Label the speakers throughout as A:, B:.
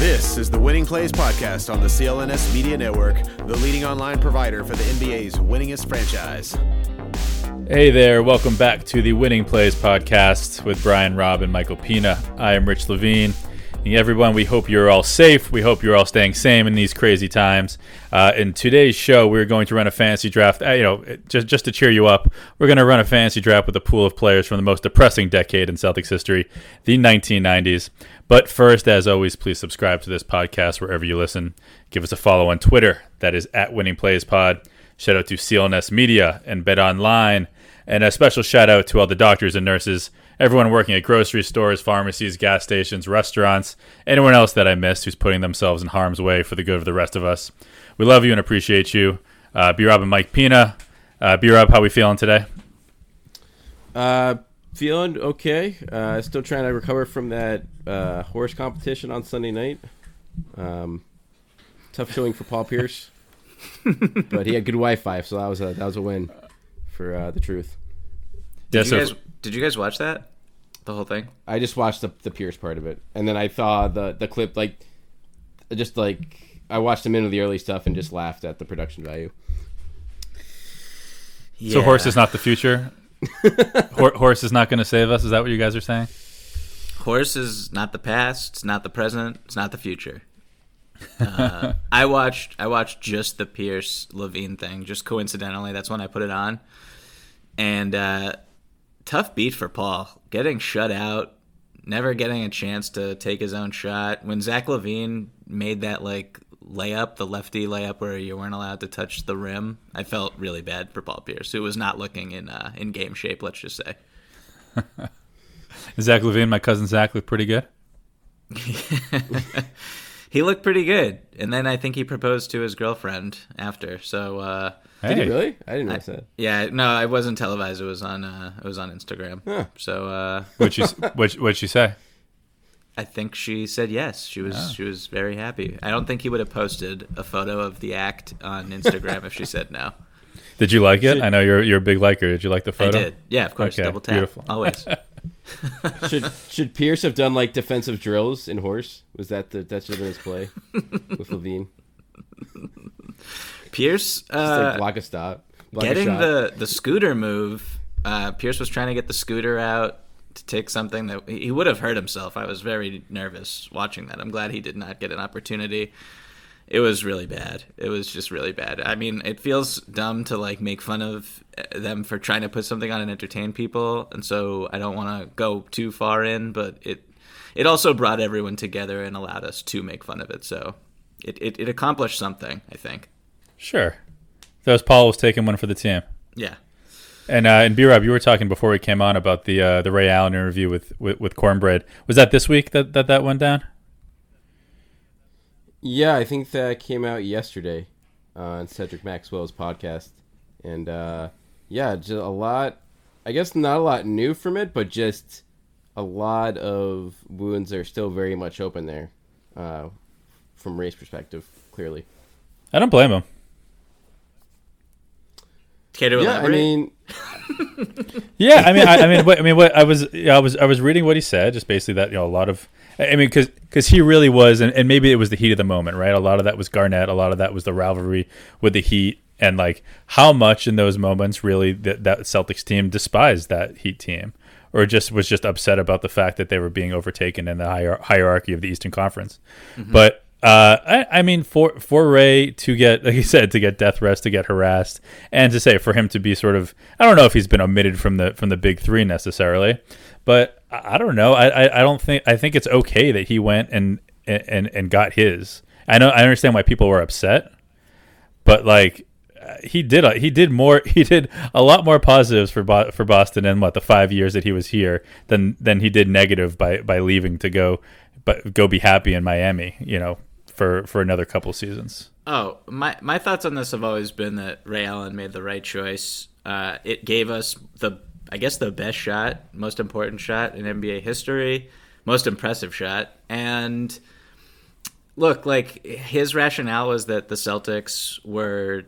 A: This is the Winning Plays Podcast on the CLNS Media Network, the leading online provider for the NBA's winningest franchise.
B: Hey there, welcome back to the Winning Plays Podcast with Brian Robb and Michael Pina. I am Rich Levine. Everyone, we hope you're all safe. We hope you're all staying sane in these crazy times. Uh, in today's show, we're going to run a fantasy draft. Uh, you know, just just to cheer you up, we're going to run a fantasy draft with a pool of players from the most depressing decade in Celtics history, the 1990s. But first, as always, please subscribe to this podcast wherever you listen. Give us a follow on Twitter. That is at Winning Plays Pod. Shout out to CLNS Media and Bet Online. And a special shout out to all the doctors and nurses, everyone working at grocery stores, pharmacies, gas stations, restaurants, anyone else that I missed who's putting themselves in harm's way for the good of the rest of us. We love you and appreciate you. Uh, B Rob and Mike Pina. Uh, B Rob, how we feeling today?
C: Uh, feeling okay. Uh, still trying to recover from that uh, horse competition on Sunday night. Um, tough showing for Paul Pierce, but he had good Wi-Fi, so that was a that was a win for uh, the truth.
B: Yeah,
D: Did
B: so
D: guys did you guys watch that? The whole thing?
C: I just watched the the Pierce part of it, and then I saw the the clip like just like I watched a minute of the early stuff and just laughed at the production value.
B: so horse is not the future. Hor- horse is not going to save us. Is that what you guys are saying?
D: Horse is not the past. It's not the present. It's not the future. Uh, I watched I watched just the Pierce LaVine thing. Just coincidentally, that's when I put it on. And uh, tough beat for Paul. Getting shut out, never getting a chance to take his own shot. When Zach LaVine made that like layup, the lefty layup where you weren't allowed to touch the rim, I felt really bad for Paul Pierce, who was not looking in uh, in game shape. Let's just say.
B: Zach LaVine, my cousin Zach, looked pretty good.
D: he looked pretty good, and then I think he proposed to his girlfriend after. So uh,
C: Did
B: Hey,
C: he really? I didn't notice that.
D: yeah, no, it wasn't televised. It was on uh, it was on Instagram.
C: Huh.
D: So uh,
B: what'd you what what'd she say?
D: I think she said yes. She was she was very happy. I don't think he would have posted a photo of the act on Instagram if she said no.
B: Did you like it? I know you're you're a big liker. Did you like the photo?
D: I did. Yeah, of course.
B: Okay,
D: Double tap.
B: beautiful.
D: Always.
C: should should Pierce have done like defensive drills in horse? Was that the that should have been his play with LaVine?
D: Pierce
C: Just like
D: uh,
C: block a stop, block
D: getting
C: shot.
D: the the scooter move. Uh, Pierce was trying to get the scooter out to take something that he would have hurt himself. I was very nervous watching that. I'm glad he did not get an opportunity. It was really bad. It was just really bad. I mean, it feels dumb to like make fun of uh, them for trying to put something on and entertain people, and so I don't want to go too far in, but it it also brought everyone together and allowed us to make fun of it. So it it, it accomplished something, I think.
B: Sure. That was Paul was taking one for the team.
D: Yeah.
B: And uh, and B Rob, you were talking before we came on about the uh, the Ray Allen interview with, with with Cornbread. Was that this week that that, that went down?
C: Yeah, I think that came out yesterday on Cedric Maxwell's podcast, and uh, yeah, just a lot. I guess not a lot new from it, but just a lot of wounds are still very much open there, uh, from race perspective. Clearly,
B: I don't blame him.
D: Care to
C: yeah. I mean,
B: Yeah, I mean, I, I mean, what, I mean, what I was, I was, I was reading what he said, just basically that you know a lot of, I mean, because because he really was, and, and maybe it was the heat of the moment, right? A lot of that was Garnett, a lot of that was the rivalry with the Heat, and like how much in those moments really that that Celtics team despised that Heat team, or just was just upset about the fact that they were being overtaken in the hier- hierarchy of the Eastern Conference. Mm-hmm. But uh, I, I mean, for for Ray to get, like you said, to get death rest, to get harassed, and to say for him to be sort of, I don't know if he's been omitted from the from the big three necessarily, but I, I don't know. I, I I don't think I think it's okay that he went and and and got his. I know I understand why people were upset, but like he did he did more he did a lot more positives for Bo- for Boston in what the 5 years that he was here than than he did negative by by leaving to go but go be happy in Miami, you know, for for another couple seasons.
D: Oh, my my thoughts on this have always been that Ray Allen made the right choice. Uh, it gave us the, I guess, the best shot, most important shot in NBA history, most impressive shot, and look, like his rationale was that the Celtics were,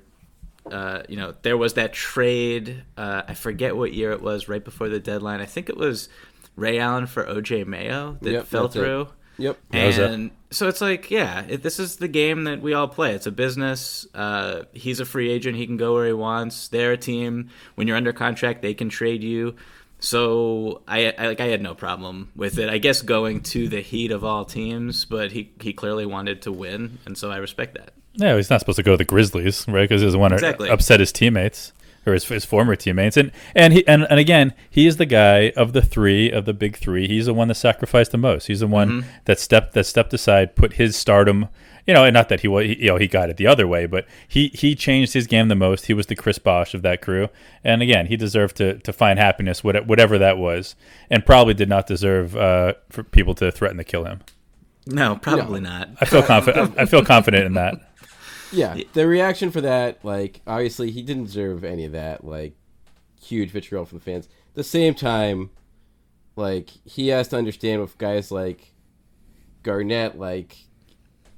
D: uh, you know, there was that trade. Uh, I forget what year it was, right before the deadline. I think it was Ray Allen for OJ Mayo that
C: Yep,
D: fell
C: through. it.
D: Through.
C: Yep.
B: was it.
D: And so it's like, yeah, it, this is the game that we all play. It's a business. Uh, he's a free agent. He can go where he wants. They're a team. When you're under contract, they can trade you. So I, I like I had no problem with it. I guess going to the heat of all teams, but he he clearly wanted to win, and so I respect that.
B: Yeah, he's not supposed to go to the Grizzlies, right? Because he doesn't want to
D: Exactly.
B: upset his teammates or his, his former teammates. And and he and, and again, he is the guy of the three of the big three. He's the one that sacrificed the most. He's the one that stepped that stepped aside, put his stardom. You know, and not that he was, you know, he got it the other way, but he he changed his game the most. He was the Chris Bosh of that crew, and again, he deserved to to find happiness, whatever that was, and probably did not deserve uh, for people to threaten to kill him.
D: No, probably not.
B: I feel confident. I feel confident in that.
C: Yeah, the reaction for that, like, obviously he didn't deserve any of that, like, huge vitriol from the fans. At the same time, like, he has to understand with guys like Garnett, like,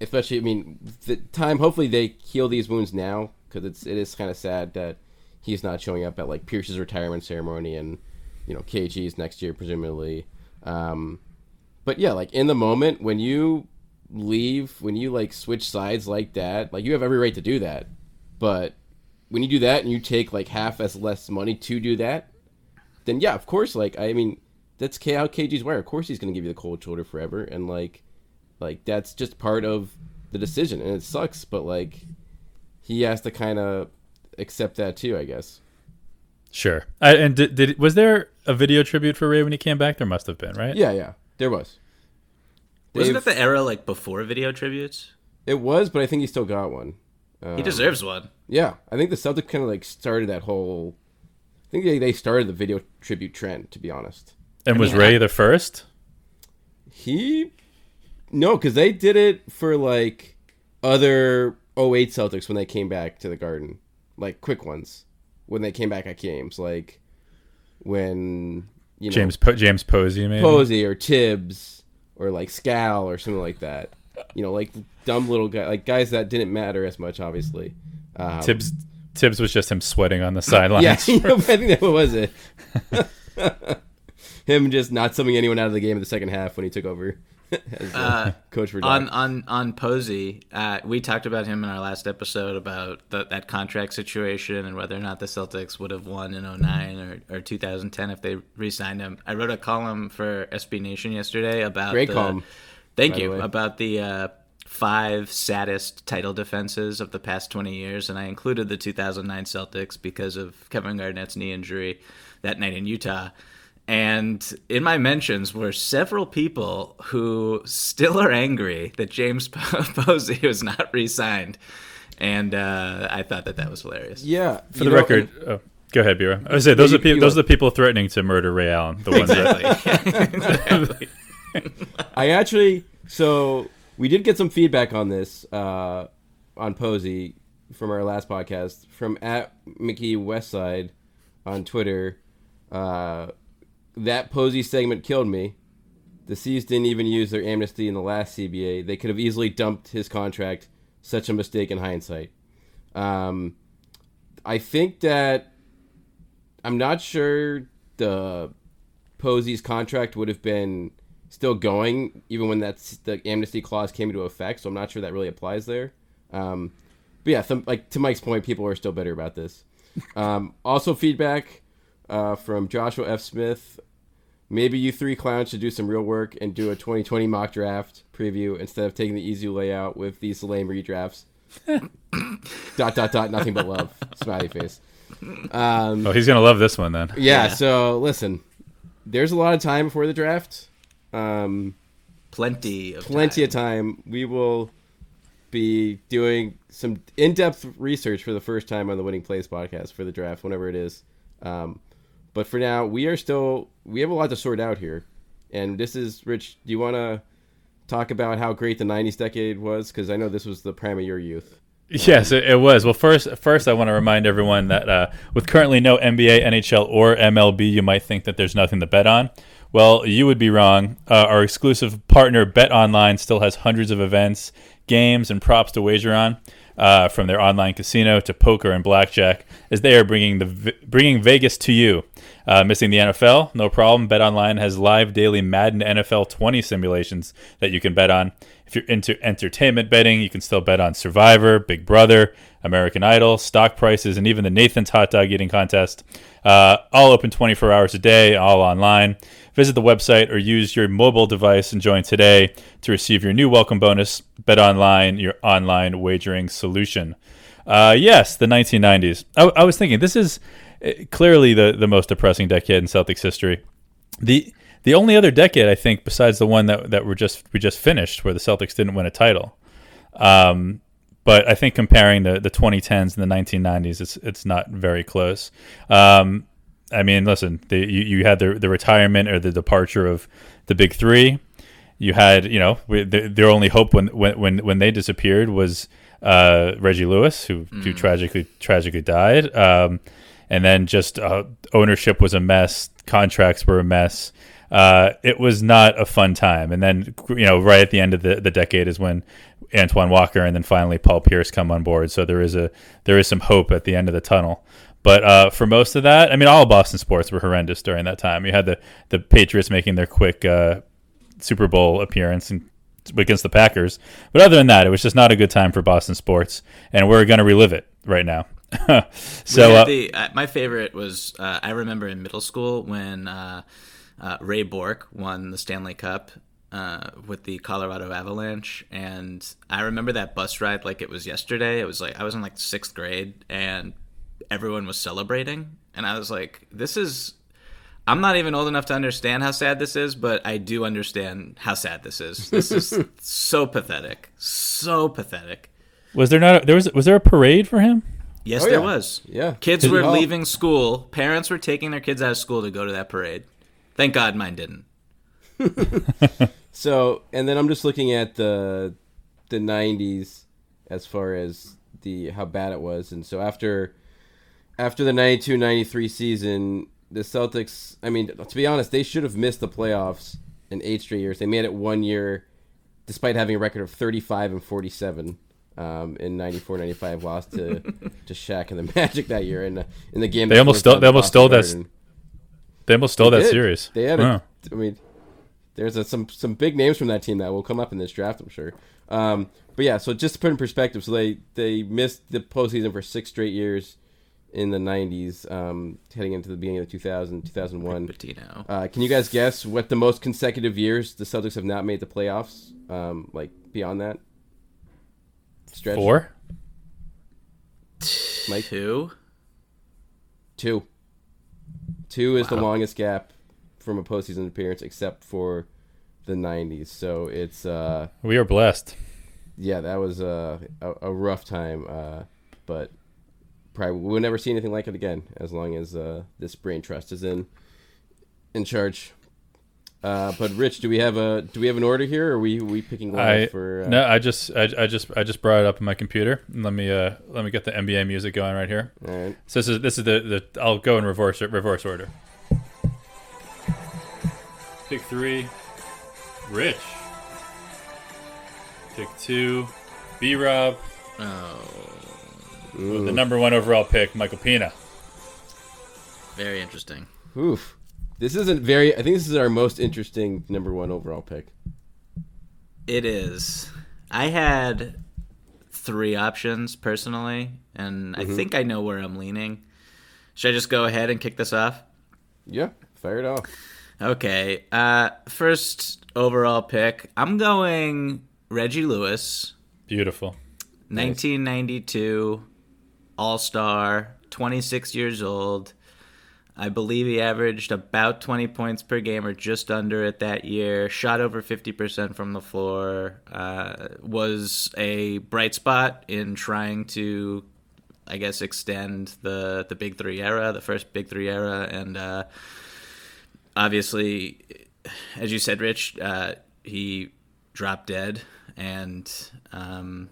C: especially, I mean, the time, hopefully they heal these wounds now, because it's, it is kind of sad that he's not showing up at, like, Pierce's retirement ceremony and, you know, KG's next year, presumably. Um, but yeah, like, in the moment, when you leave when you like switch sides like that like you have every right to do that but when you do that and you take like half as less money to do that then yeah of course like i mean that's how kg's wire of course he's going to give you the cold shoulder forever and like like that's just part of the decision and it sucks but like he has to kind of accept that too i guess
B: Sure. I, and did, did was there a video tribute for Ray when he came back? There must have been, right?
C: yeah yeah there was
D: Wasn't
C: They've-
D: it the era like before video tributes?
C: it was but i think he still got one
D: He um, deserves one.
C: Yeah, I think the Celtics kind of like started that whole. I think they, they started the video tribute trend. To be honest,
B: And was
D: mean,
B: Ray
D: I-
B: the first?
C: he no, because they did it for like other 08 Celtics when they came back to the Garden, like quick ones when they came back at games, like when you know
B: James po- James Posey, maybe.
C: Posey or Thibs or like Scal or something like that. You know, like dumb little guy, like guys that didn't matter as much, obviously. Um,
B: Thibs Thibs was just him sweating on the sidelines.
C: Yeah, you know, I think that was it. Him just not subbing anyone out of the game in the second half when he took over uh, coach for
D: on on on Posey, uh, we talked about him in our last episode about the, that contract situation and whether or not the Celtics would have won in 09 or, or 2010 if they re-signed him. I wrote a column for SB Nation yesterday about
C: Great
D: the,
C: column,
D: Thank
C: by the
D: you about the uh, five saddest title defenses of the past 20 years, and I included the 2009 Celtics because of Kevin Garnett's knee injury that night in Utah. And in my mentions were several people who still are angry that James Posey was not re-signed, and uh, I thought that that was hilarious.
C: Yeah,
B: For the record, oh, go ahead, Bureau. I was say those
C: You-
B: are people. Those are the people threatening to murder Ray Allen. The ones that
D: Exactly.
C: I actually so we did get some feedback on this uh, on Posey from our last podcast from at Mickey Westside on Twitter. Uh, that Posey segment killed me. The C's didn't even use their amnesty in the last CBA. They could have easily dumped his contract. Such a mistake in hindsight. Um, I think that I'm not sure the Posey's contract would have been still going even when that's the amnesty clause came into effect. So I'm not sure that really applies there. Um, but yeah, like to Mike's point, people are still bitter about this. Um, also, feedback uh, from Joshua F. Smith maybe you three clowns should do some real work and do a 2020 mock draft preview instead of taking the easy layout with these lame redrafts. dot dot dot. Nothing but love. Smiley face. Um,
B: Oh, he's gonna love this one then.
C: yeah,
D: Yeah.
C: So listen, there's a lot of time before the draft. Um,
D: Plenty of
C: plenty
D: time.
C: of time. We will be doing some in-depth research for the first time on the Winning Plays podcast for the draft, whenever it is. Um, but for now, we are still we have a lot to sort out here, and this is Rich. Do you want to talk about how great the '90s decade was? Because I know this was the prime of your youth.
B: Yes, it, was. Well, first, first, I want to remind everyone that uh, with currently no NBA, NHL, or MLB, you might think that there's nothing to bet on. Well, you would be wrong. Uh, our exclusive partner, Bet Online, still has hundreds of events, games, and props to wager on, uh, from their online casino to poker and blackjack, as they are bringing the bringing Vegas to you. Uh, missing the NFL? No problem. Bet Online has live daily Madden NFL 20 simulations that you can bet on. If you're into entertainment betting, you can still bet on Survivor, Big Brother, American Idol, stock prices, and even the Nathan's Hot Dog Eating Contest. Uh, all open 24 hours a day, all online. Visit the website or use your mobile device and join today to receive your new welcome bonus. Bet Online, your online wagering solution. Uh, yes, the 1990s. I, I was thinking this is clearly the, the most depressing decade in Celtics history. The the only other decade I think besides the one that that we just we just finished where the Celtics didn't win a title. Um, but I think comparing the, the 2010s and the 1990s, it's it's not very close. Um, I mean, listen, the, you, you had the the retirement or the departure of the big three. You had, you know, we- the, their only hope when when when, when they disappeared was uh, Reggie Lewis, who, who tragically tragically died. Um, and then just uh, ownership was a mess, contracts were a mess. Uh, it was not a fun time. And then, you know, right at the end of the, the decade is when Antoine Walker and then finally Paul Pierce come on board. So there is a there is some hope at the end of the tunnel. But uh, for most of that, I mean, all Boston sports were horrendous during that time. You had the the Patriots making their quick uh, Super Bowl appearance and against the Packers. But other than that, it was just not a good time for Boston sports, and we're going to relive it right now. so uh,
D: the, uh, my favorite was uh, I remember in middle school when uh, uh, Ray Bourque won the Stanley Cup uh, with the Colorado Avalanche, and I remember that bus ride like it was yesterday. It was like I was in like sixth grade, and everyone was celebrating, and I was like, "This is." I'm not even old enough to understand how sad this is, but I do understand how sad this is. This is so pathetic, so pathetic.
B: was there not a, there was was there a parade for him?
D: Yes,
C: Oh,
D: there
C: yeah.
D: was.
C: Yeah.
D: Kids were leaving school. Parents were taking their kids out of school to go to that parade. Thank God mine didn't.
C: So, and then I'm just looking at the the 90s as far as the how bad it was. And so after after the 92-93 season, the Celtics, I mean, to be honest, they should have missed the playoffs in eight straight years. They made it one year despite having a record of 35 and 47. Um, in 94 95 lost to to Shaq and the Magic that year in the, in the game
B: They almost stole- they almost stole that
C: Garden.
B: They almost stole that
C: did.
B: series.
C: They had,
B: Huh.
C: a, I mean, there's a, some some big names from that team that will come up in this draft, I'm sure. Um, but yeah, so just to put in perspective, so they they missed the postseason for six straight years in the 90s, um, heading into the beginning of the 2000, 2001.
D: Pitino.
C: Uh, can you guys guess what the most consecutive years the Celtics have not made the playoffs? Um, like beyond that stretch,
B: Four.
C: Mike?
D: Two.
C: Two. Two is the longest gap from a postseason appearance, except for the '90s. So it's uh,
B: We are blessed.
C: yeah, that was uh, a, a rough time, uh, but probably we'll never see anything like it again as long as uh, this brain trust is in in charge. Uh, but Rich, do we have a do we have an order here? Or are we we picking live
B: I
C: for? Uh,
B: no, I just I, I just I just brought it up on my computer. Let me uh let me get the NBA music going right here.
C: All right.
B: So this is this is the, the I'll go in reverse reverse order. Pick three, Rich. Pick two, B Rob.
D: Oh,
B: The number one overall pick, Michael Pina.
D: very interesting.
C: Oof. This isn't very. I think this is our most interesting number one overall pick.
D: It is. I had three options personally, and I think I know where I'm leaning. Should I just go ahead and kick this off?
C: Yeah, fire it off.
D: Okay. Uh, first overall pick. I'm going Reggie Lewis,
B: Beautiful.
D: 1992 All Star, 26 years old. I believe he averaged about 20 points per game or just under it that year. Shot over 50% from the floor. Uh, was a bright spot in trying to, I guess, extend the, the Big Three era, the first Big Three era. And uh, obviously, as you said, Rich, uh, he dropped dead. And um,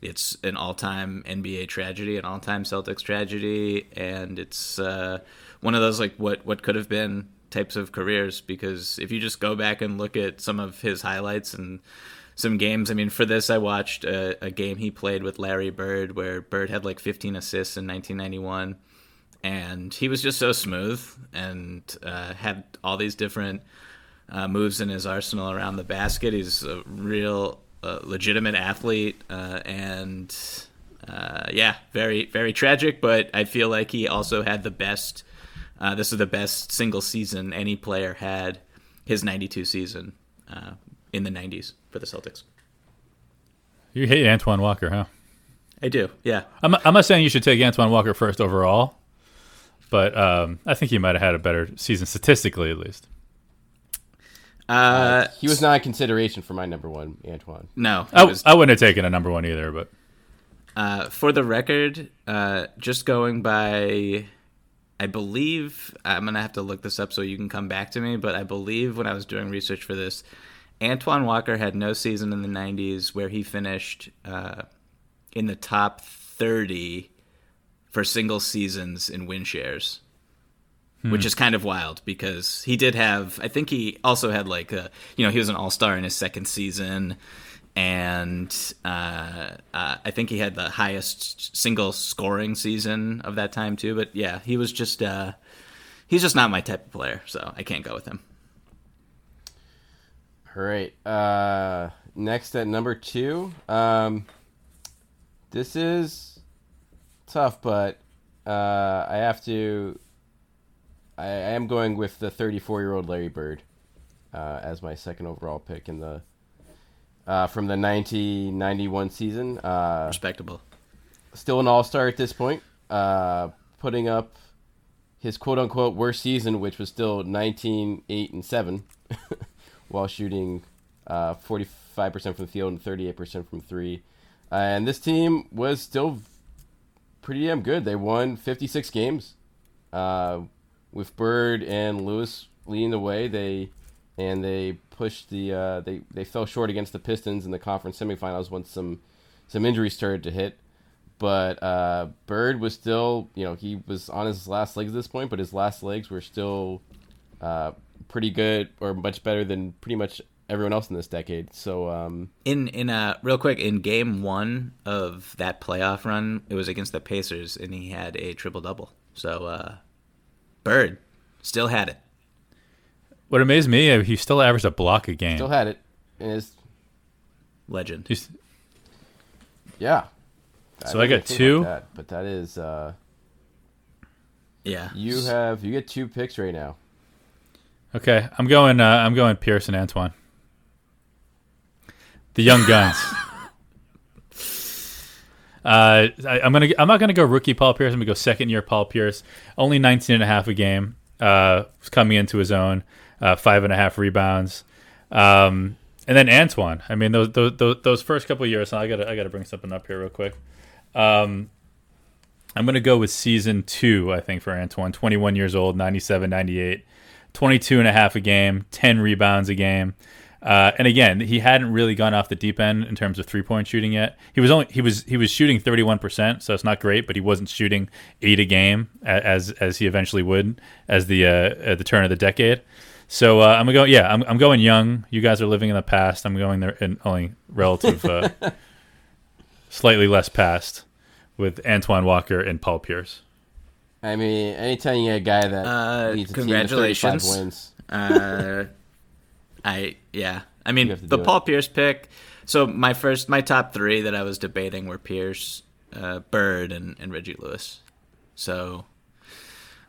D: it's an all-time NBA tragedy, an all-time Celtics tragedy, and it's uh, one of those like what what could have been types of careers. Because if you just go back and look at some of his highlights and some games, I mean, for this I watched a, a game he played with Larry Bird, where Bird had like 15 assists in 1991, and he was just so smooth and uh, had all these different. Uh, moves in his arsenal around the basket. He's a real a legitimate athlete, uh, and uh, yeah, very very tragic. But I feel like he also had the best. Uh, this is the best single season any player had. His '92 season uh, in the '90s for the Celtics.
B: You hate Antoine Walker, huh?
D: I do. Yeah.
B: I'm, I'm not saying you should take Antoine Walker first overall, but um, I think he might have had a better season statistically, at least.
D: Uh,
C: he was not a consideration for my number one, Antoine.
D: no,
B: I,
D: was-
B: I wouldn't have taken a number one either, but
D: Uh, for the record, uh, just going by, I believe I'm gonna have to look this up so you can come back to me. But I believe when I was doing research for this, Antoine Walker had no season in the '90s where he finished uh, in the top 30 for single seasons in win shares. Which is kind of wild because he did have. I think he also had like a, you know, he was an all star in his second season and uh, uh, I think he had the highest single scoring season of that time too. But yeah, he was just uh, he's just not my type of player, so I can't go with him.
C: All right. Uh, next at number two. Um, this is tough, but uh, I have to. I, I am going with the 34 year old Larry Bird uh, as my second overall pick in the uh, from the 1991 season. Uh,
D: Respectable.
C: still an all star at this point, uh, putting up his quote unquote worst season, which was still 19, 8, and 7, while shooting uh, 45% from the field and 38% from three. Uh, and this team was still pretty damn good. They won 56 games. Uh, with Bird and Lewis leading the way, they and they pushed the uh, they they fell short against the Pistons in the conference semifinals once some some injuries started to hit. But uh, Bird was still, you know, he was on his last legs at this point, but his last legs were still uh, pretty good or much better than pretty much everyone else in this decade. So um,
D: In in uh real quick in game one of that playoff run, it was against the Pacers, and he had a triple double. So uh, Bird still had it.
B: What amazed me, uh, he still averaged a block a game.
C: still had it. And it's,
D: Legend.
B: He's-
C: yeah.
B: So I
C: didn't
B: got two?
C: about that, but that is uh,
D: Yeah.
C: you have you get two picks right now.
B: Okay, I'm going. Uh, I'm going Pierce and Antoine, the young guns. uh, I, I'm gonna. I'm not gonna go rookie Paul Pierce. I'm gonna go second year Paul Pierce. Only 19 and a half a game. Uh, was coming into his own. Uh, five and a half rebounds. Um, and then Antoine. I mean, those those those, first couple years. I gotta I gotta bring something up here real quick. Um, I'm going to go with season two, I think, for Antoine. 21 years old, 97, 98. 22 and a half a game, 10 rebounds a game. Uh, and again, he hadn't really gone off the deep end in terms of three point shooting yet. He was only he was he was shooting 31 percent, so it's not great, but he wasn't shooting eight a game as as he eventually would as the uh, at the turn of the decade. So uh, I'm gonna go. Yeah, I'm, I'm going young. You guys are living in the past. I'm going there in only relative, uh, slightly less past with Antoine Walker and Paul Pierce.
C: I mean, anytime you get a guy that
D: Uh,
C: leads a team to 35
D: congratulations.
C: wins,
D: Uh, I yeah. I mean
C: You have to
D: the
C: do it.
D: Paul Pierce pick. So my first, my top three that I was debating were Pierce, uh, Bird, and, and Reggie Lewis. So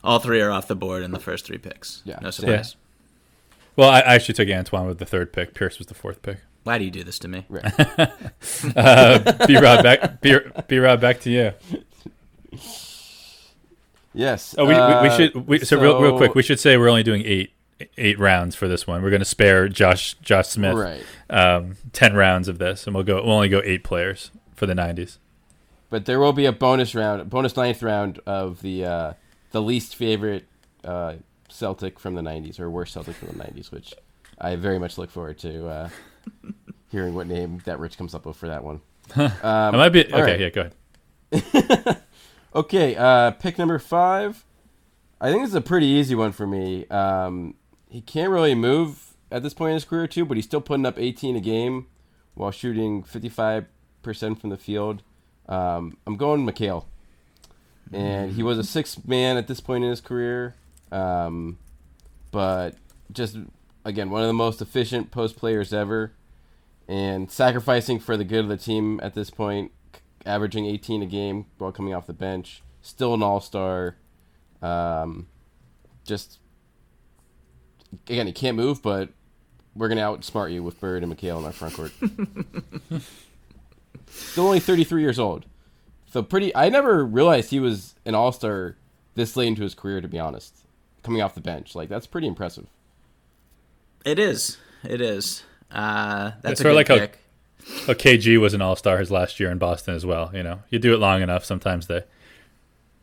D: all three are off the board in the first three picks.
C: Yeah.
D: no surprise.
B: Well, I, I actually took Antoine with the third pick. Pierce was the fourth pick.
D: Why do you do this to me?
B: Uh, B Rob back. B, B Rob back to you.
C: Yes.
B: Oh, we, we, we
C: uh,
B: should. We, so, real, real quick, we should say we're only doing eight eight rounds for this one. We're going to spare Josh Josh Smith
C: Right.
B: um, ten rounds of this, and we'll go. We'll only go eight players for the '90s.
C: But there will be a bonus round, bonus ninth round of the uh, the least favorite uh, Celtic from the '90s or worst Celtic from the '90s, which I very much look forward to uh, hearing what name that Rich comes up with for that one.
B: I might be okay.
C: all right.
B: Yeah, go ahead.
C: Okay, uh, pick number five. I think this is a pretty easy one for me. Um, he can't really move at this point in his career, too, but he's still putting up 18 a game while shooting 55% from the field. Um, I'm going McHale. And he was a sixth man at this point in his career. Um, but just, again, one of the most efficient post players ever. And sacrificing for the good of the team at this point, averaging 18 a game while coming off the bench. Still an all star. Um, just, again, he can't move, but we're going to outsmart you with Bird and McHale in our front court. Still only 33 years old. So pretty. I never realized he was an all star this late into his career, to be honest. Coming off the bench. Like, that's pretty impressive.
D: It is. It is. Uh, that's
B: It's
D: a
B: sort
D: good
B: of like
D: pick.
B: KG was an All Star his last year in Boston as well. You know, you do it long enough, sometimes they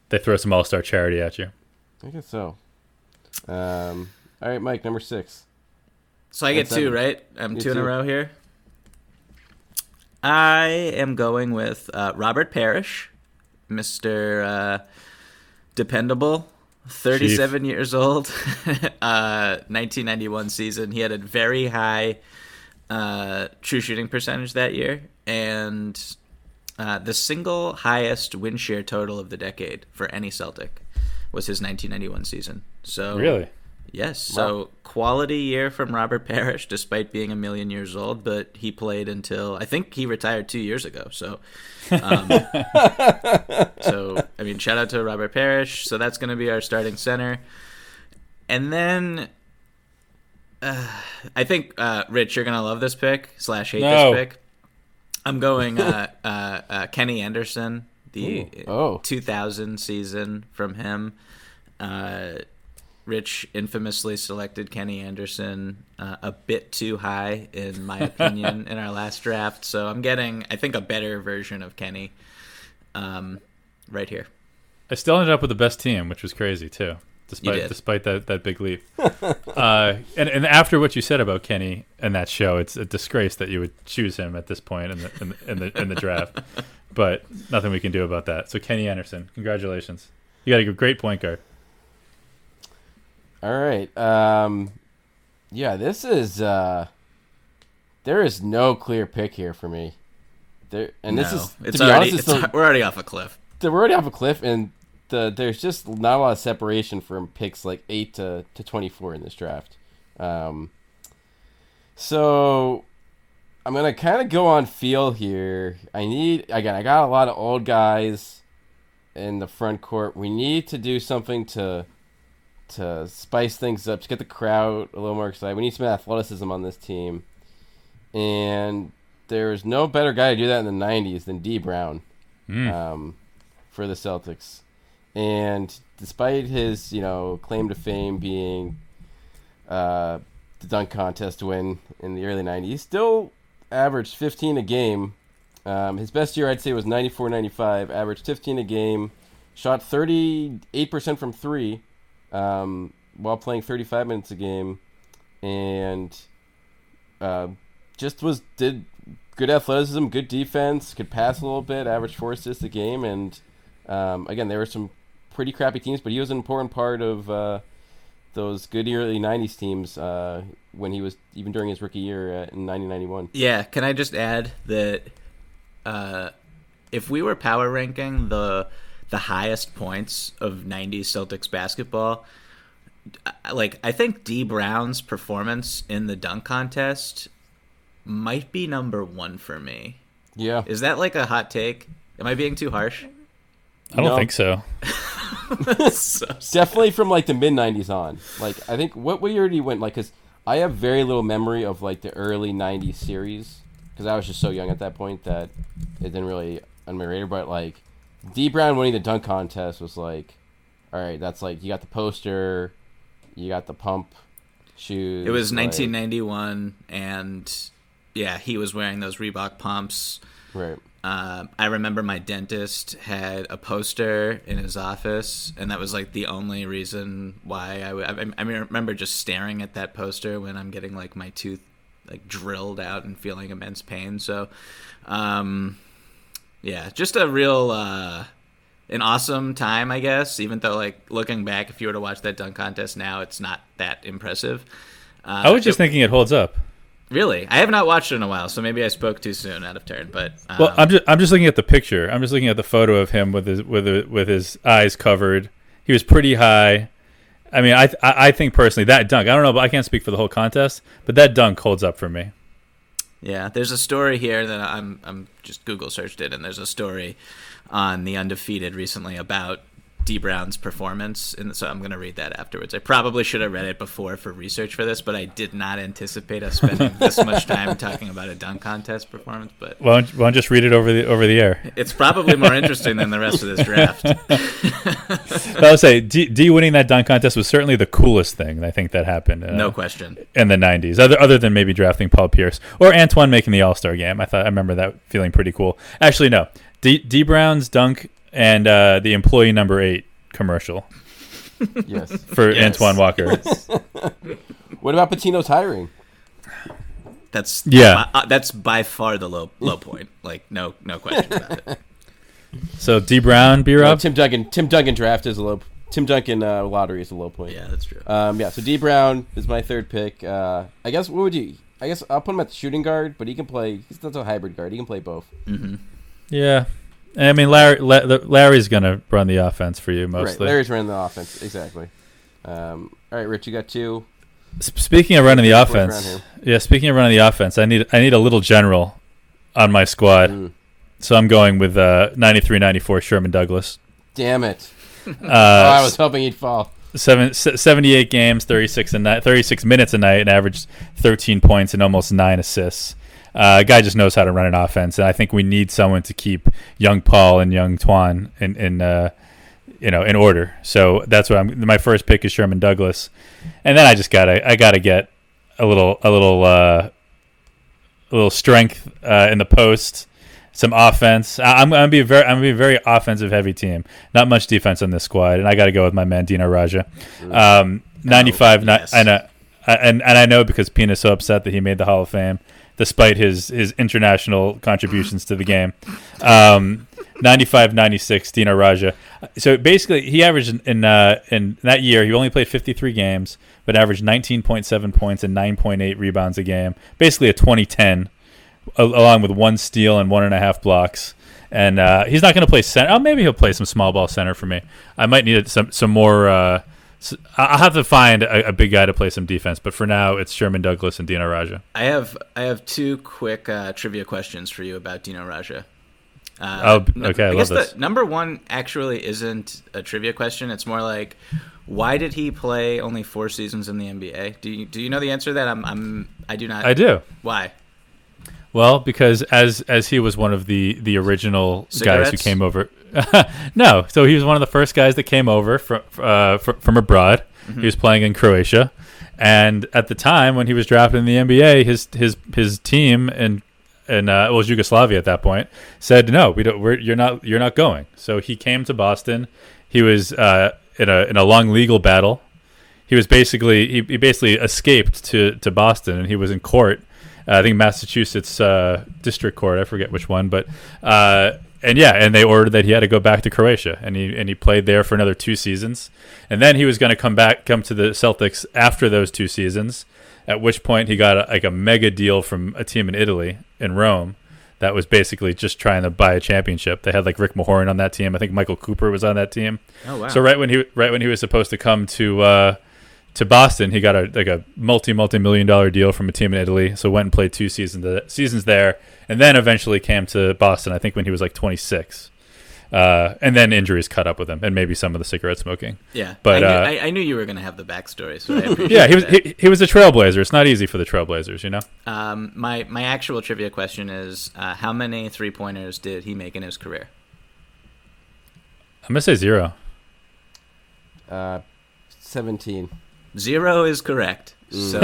B: they throw some All Star charity at you.
C: I guess so. Um, all right, Mike, number six.
D: So I get
C: That's
D: two, right? I'm
C: You
D: two in a row here. I am going with uh, Robert Parish, Mister uh, Dependable, 37 years old, uh, 1991 season. He had a very high uh, true shooting percentage that year, and uh, the single highest win share total of the decade for any Celtic was his 1991 season. So
B: Really?
D: Yes. So quality year from Robert Parish, despite being a million years old, but he played until I think he retired two years ago. So, um, so I mean, shout out to Robert Parish. So that's going to be our starting center, and then uh, I think uh, Rich, you're going to love this pick slash hate
B: No.
D: this pick. I'm going uh, uh, uh, Kenny Anderson, the
C: Ooh. Oh.
D: 2000 season from him. Rich infamously selected Kenny Anderson uh, a bit too high, in my opinion, in our last draft. So I'm getting, I think, a better version of Kenny um, right here.
B: I still ended up with the best team, which was crazy too, despite despite that, that big leap. uh, and and after what you said about Kenny and that show, it's a disgrace that you would choose him at this point in the in the in the, in the draft. But nothing we can do about that. So Kenny Anderson, congratulations, you got a great point guard.
C: All right. Um, yeah, this is. Uh, there is no clear pick here for me. There and this is
D: it's
C: to be
D: already,
C: honest,
D: it's,
C: it's the,
D: we're already off a cliff.
C: we're already off a cliff, and the there's just not a lot of separation from picks like eight to to twenty four in this draft. Um, so I'm gonna kind of go on feel here. I need again. I got a lot of old guys in the front court. We need to do something to to spice things up to get the crowd a little more excited. We need some athleticism on this team, and there's no better guy to do that in the '90s than Dee Brown um, for the Celtics. And despite his, you know, claim to fame being uh, the dunk contest win in the early 90s, he still averaged 15 a game. Um, his best year, I'd say, was 94 95, averaged 15 a game, shot 38% from three um, while playing 35 minutes a game, and uh, just was did good athleticism, good defense, could pass a little bit, average four assists a game, and um, again, there were some pretty crappy teams, but he was an important part of uh, those good early '90s teams uh, when he was even during his rookie year in 1991.
D: Yeah, can I just add that uh, if we were power ranking the the highest points of '90s Celtics basketball, like I think Dee Brown's performance in the dunk contest might be number one for me.
C: Yeah,
D: Is that like a hot take? Am I being too harsh?
B: I don't
C: No.
B: think so.
D: So-
C: definitely from like the mid '90s on. Like I think what what year did he win? Like, cause I have very little memory of like the early '90s series because I was just so young at that point that it didn't really on my radar. But like Dee Brown winning the dunk contest was like, all right, that's like you got the poster, you got the pump shoes.
D: It was
C: like-
D: 1991, and yeah, he was wearing those Reebok pumps.
C: right?
D: Um, I remember my dentist had a poster in his office, and that was like the only reason why I, w- I, I mean, I remember just staring at that poster when I'm getting like my tooth like drilled out and feeling immense pain. So, um, yeah, just a real uh, an awesome time, I guess. Even though like looking back, if you were to watch that dunk contest now, it's not that impressive. Uh,
B: I was just
D: it-
B: thinking it holds up.
D: really. I have not watched it in a while, so maybe I spoke too soon, out of turn. But um,
B: Well, I'm just I'm just looking at the picture. I'm just looking at the photo of him with his with with his eyes covered. He was pretty high. I mean, I I I think personally that dunk. I don't know, but I can't speak for the whole contest. But that dunk holds up for me.
D: Yeah, there's a story here that I'm I'm just Google searched it, and there's a story on the undefeated recently about Dee Brown's performance, and so I'm gonna read that afterwards. I probably should have read it before for research for this, but I did not anticipate us spending this much time talking about a dunk contest performance. But
B: Why don't, why don't just read it over the over the air?
D: it's probably more interesting than the rest of this draft.
B: I would say D, D winning that dunk contest was certainly the coolest thing I think that happened. Uh,
D: No question.
B: in the '90s, other other than maybe drafting Paul Pierce or Antoine making the All Star game. I thought I remember that feeling pretty cool. Actually, no, D, Dee Brown's dunk and uh, the employee number eight commercial
C: Yes.
B: for
D: Yes.
B: Antoine Walker.
C: what about Pitino's hiring?
D: That's
B: Yeah.
D: uh, that's by far the low low point. Like no no question about it.
B: So Dee Brown, B
C: Uh,
B: Rob.
C: Tim Duncan. Tim Duncan draft is a low. Tim Duncan uh, lottery is a low point.
D: Yeah, that's true.
C: Um, yeah. So Dee Brown is my third pick. Uh, I guess what would you? I guess I'll put him at the shooting guard, but he can play. He's not a hybrid guard. He can play both.
B: Yeah, I mean Larry, La- Larry's gonna run the offense for you
C: Right.
B: mostly.
C: Larry's running the offense. Exactly. Um, all right, Rich, you got two.
B: Speaking of running the offense, yeah. Speaking of running the offense, I need I need a little general on my squad.
C: Mm.
B: So I'm going with uh, 93-94 Sherman Douglas.
C: Damn it!
B: Uh,
C: oh, I was hoping he'd fall.
B: seven, 78 games, 36 a night, 36 minutes a night, and averaged 13 points and almost nine assists. Uh, guy just knows how to run an offense, and I think we need someone to keep young Paul and young Tuan in, in uh, you know, in order. So that's what I'm. My first pick is Sherman Douglas, and then I just gotta, I gotta get a little, a little, uh, a little strength uh, in the post. Some offense. I- I'm gonna be a very, I'm gonna be a very offensive heavy team. Not much defense on this squad, and I got to go with my man Dino Radja. Um, 95. ni-
D: yes.
B: I know, I- and and I know because Pina's so upset that he made the Hall of Fame, despite his his international contributions to the game. Um, 95, 96, Dino Radja. So basically, he averaged in uh, in that year. He only played 53 games, but averaged 19.7 points and 9.8 rebounds a game. Basically, a 2010 along with one steal and one and a half blocks. And uh, he's not going to play center. Oh, maybe he'll play some small ball center for me. I might need some some more. Uh, s- I- I'll have to find a, a big guy to play some defense. But for now, it's Sherman Douglas and Dino Radja.
D: I have I have two quick uh, trivia questions for you about Dino Radja. Uh,
B: Oh, okay, I
D: guess
B: love this.
D: the number one actually isn't a trivia question. It's more like, why did he play only four seasons in the NBA? Do you do you know the answer to that? I'm I'm I do not.
B: I do.
D: Why?
B: Well, because as as he was one of the the original guys who came over. no, so he was one of the first guys that came over from uh, from abroad.
D: Mm-hmm.
B: He was playing in Croatia, and at the time when he was drafted in the NBA, his his his team and and uh, it was Yugoslavia at that point said no, we don't. We're, you're not you're not going. So he came to Boston. He was uh, in a in a long legal battle. He was basically he, he basically escaped to to Boston, and he was in court. Uh, I think Massachusetts uh, District Court. I forget which one, but uh, and yeah, and they ordered that he had to go back to Croatia, and he and he played there for another two seasons, and then he was going to come back, come to the Celtics after those two seasons. At which point he got a, like a mega deal from a team in Italy in Rome that was basically just trying to buy a championship. They had like Rick Mahorn on that team. I think Michael Cooper was on that team.
D: Oh wow.
B: So right when he right when he was supposed to come to uh, to Boston, he got a like a multi multi million dollar deal from a team in Italy. So went and played two seasons seasons there, and then eventually came to Boston. I think when he was like 26, Uh, and then injuries caught up with him, and maybe some of the cigarette smoking.
D: Yeah,
B: But,
D: I knew,
B: uh,
D: I, I knew you were going to have the backstory, so I appreciate
B: Yeah, he was
D: that.
B: he, he was a trailblazer. It's not easy for the trailblazers, you know.
D: Um, my my actual trivia question is, uh, how many three pointers did he make in his career?
B: I'm gonna say zero.
C: Uh, 17.
D: Zero is correct.
B: Mm.
D: So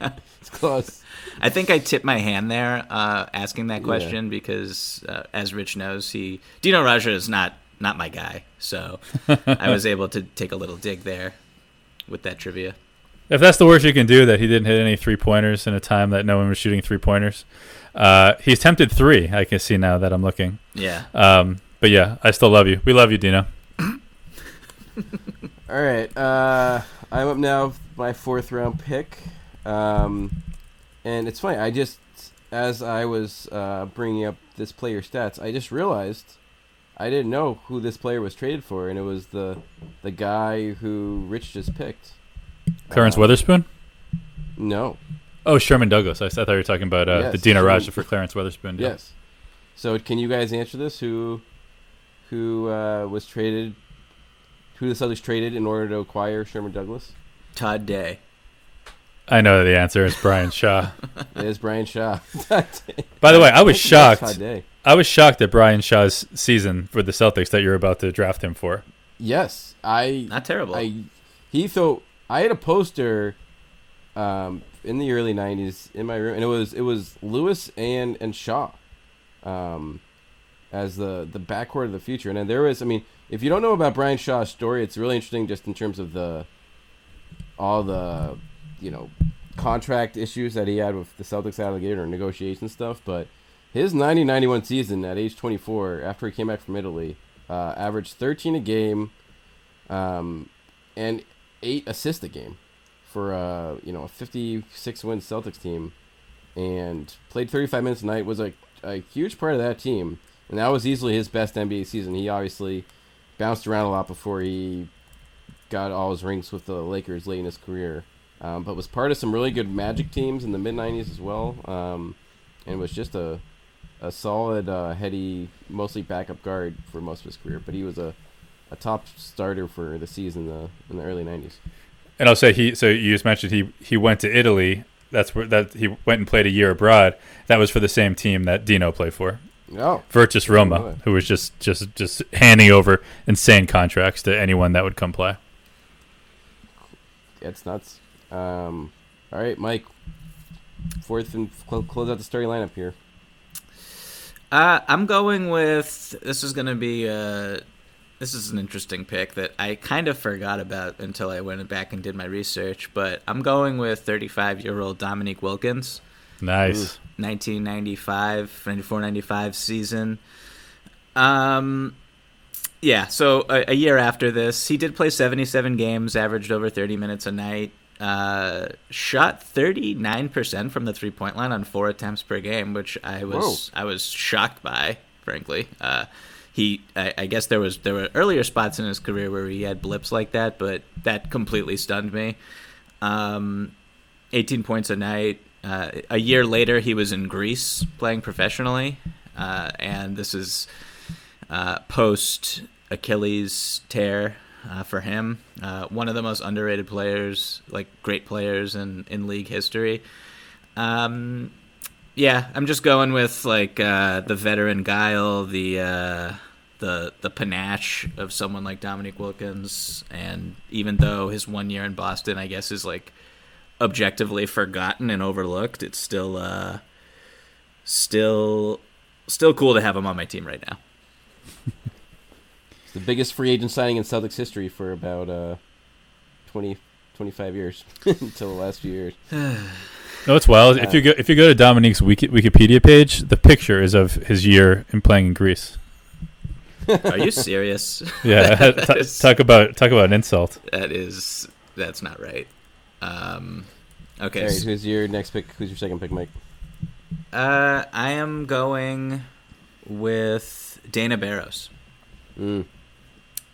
D: uh,
C: It's close.
D: I think I tipped my hand there uh, asking that question because, uh, as Rich knows, he Dino Radja is not not my guy. So I was able to take a little dig there with that trivia.
B: If that's the worst you can do, that he didn't hit any three pointers in a time that no one was shooting three pointers. Uh, he's tempted three. I can see now that I'm looking.
D: Yeah.
B: Um, but yeah, I still love you. We love you, Dino.
C: All right. Uh, I'm up now. with My fourth round pick. Um, and it's funny. I just, as I was uh, bringing up this player stats, I just realized I didn't know who this player was traded for, and it was the the guy who Rich just picked.
B: Clarence
C: Uh,
B: Witherspoon.
C: No.
B: Oh, Sherman Douglas. I, I thought you were talking about uh,
C: Yes,
B: the Dino
C: Sherman-
B: Radja for Clarence Witherspoon. deal.
C: Yes. So can you guys answer this? Who, who uh, was traded? Who the Celtics traded in order to acquire Sherman Douglas?
D: Todd Day.
B: I know the answer is Brian Shaw.
C: It is Brian Shaw.
B: By the way, I was shocked.
C: Todd Day.
B: I was shocked at Brian Shaw's season for the Celtics that you're about to draft him for.
C: Yes, I
D: Not terrible.
C: I he thought I had a poster um, in the early '90s in my room, and it was it was Lewis and and Shaw um, as the the backcourt of the future. And there was, I mean, if you don't know about Brian Shaw's story, it's really interesting just in terms of the all the you know contract issues that he had with the Celtics out of the negotiation stuff. But his 90-91 season at age 24, after he came back from Italy, uh, averaged 13 a game um, and eight assists a game for uh, you know a 56 win Celtics team, and played 35 minutes a night. Was a a huge part of that team, and that was easily his best NBA season. He obviously bounced around a lot before he got all his rings with the Lakers late in his career, um, but was part of some really good Magic teams in the mid 90s as well, um, and was just a a solid, uh, heady, mostly backup guard for most of his career. But he was a a top starter for the season uh, in the early '90s.
B: And I'll say he. So you just mentioned he he went to Italy. That's where that he went and played a year abroad. That was for the same team that Dino played for,
C: Oh,
B: Virtus Roma,
C: really?
B: who was just just just handing over insane contracts to anyone that would come play.
C: it's nuts. Um, all right, Mike. Fourth and cl- close out the story lineup here.
D: Uh, I'm going with this is going to be uh this is an interesting pick that I kind of forgot about until I went back and did my research. But I'm going with 35 year old Dominique Wilkins,
B: Nice.
D: 1995, 94, 95 season. Um, yeah. So a, a year after this, he did play 77 games, averaged over 30 minutes a night. Uh, shot 39% from the three point line on four attempts per game, which I was I was shocked by, frankly. Uh, he I, I guess there was there were earlier spots in his career where he had blips like that, but that completely stunned me. Um, 18 points a night. Uh, a year later, he was in Greece playing professionally, uh, and this is uh, post Achilles tear uh, for him. Uh, one of the most underrated players, like great players in, in league history. Um, yeah, I'm just going with like uh, the veteran guile, the the the panache of someone like Dominique Wilkins, and even though his one year in Boston, I guess, is like objectively forgotten and overlooked, it's still uh, still still cool to have him on my team right now.
C: It's the biggest free agent signing in Celtics history for about uh, 20, 25 years until the last few years.
B: No, it's wild. if you go if you go to Dominique's Wiki, Wikipedia page, the picture is of his year in playing in Greece.
D: Are you serious?
B: Yeah,
D: That
B: ta-
D: is-
B: talk about talk about an insult.
D: that is that's not right. Um, okay,
C: All right,
D: s-
C: who's your next pick? Who's your second pick, Mike?
D: uh, I am going with Dana Barros.
C: Mm.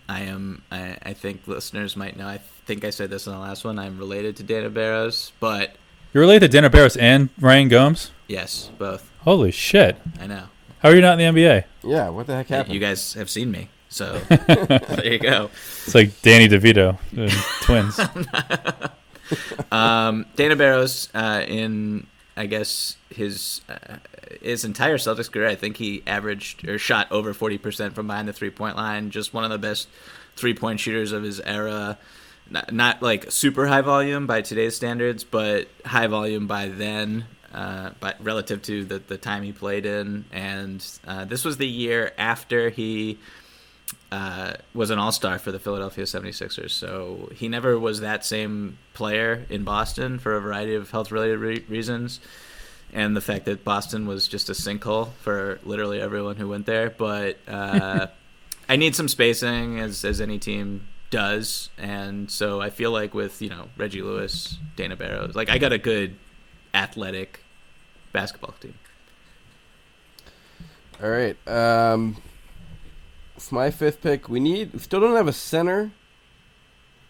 D: I am. I, I think listeners might know. I think I said this in the last one. I'm related to Dana Barros, but
B: You're related to Dana Barros and Ryan Gomes.
D: yes, both.
B: Holy shit!
D: I know.
B: How are you not in the NBA?
C: Yeah, what the heck happened?
D: You guys have seen me, so there you go.
B: It's like Danny DeVito, twins.
D: Um, Dana Barros, uh, in I guess his uh, his entire Celtics career, I think he averaged or shot over forty percent from behind the three point line. Just one of the best three point shooters of his era. Not, not like super high volume by today's standards, but high volume by then. Uh, but relative to the, the time he played in, and uh, this was the year after he uh, was an all star for the Philadelphia 76ers. So he never was that same player in Boston for a variety of health related re- reasons. And the fact that Boston was just a sinkhole for literally everyone who went there. But uh, I need some spacing, as, as any team does. And so I feel like with, you know, Reggie Lewis, Dana Barros, like I got a good athletic basketball team.
C: All right. Um, for my fifth pick, we need we still don't have a center,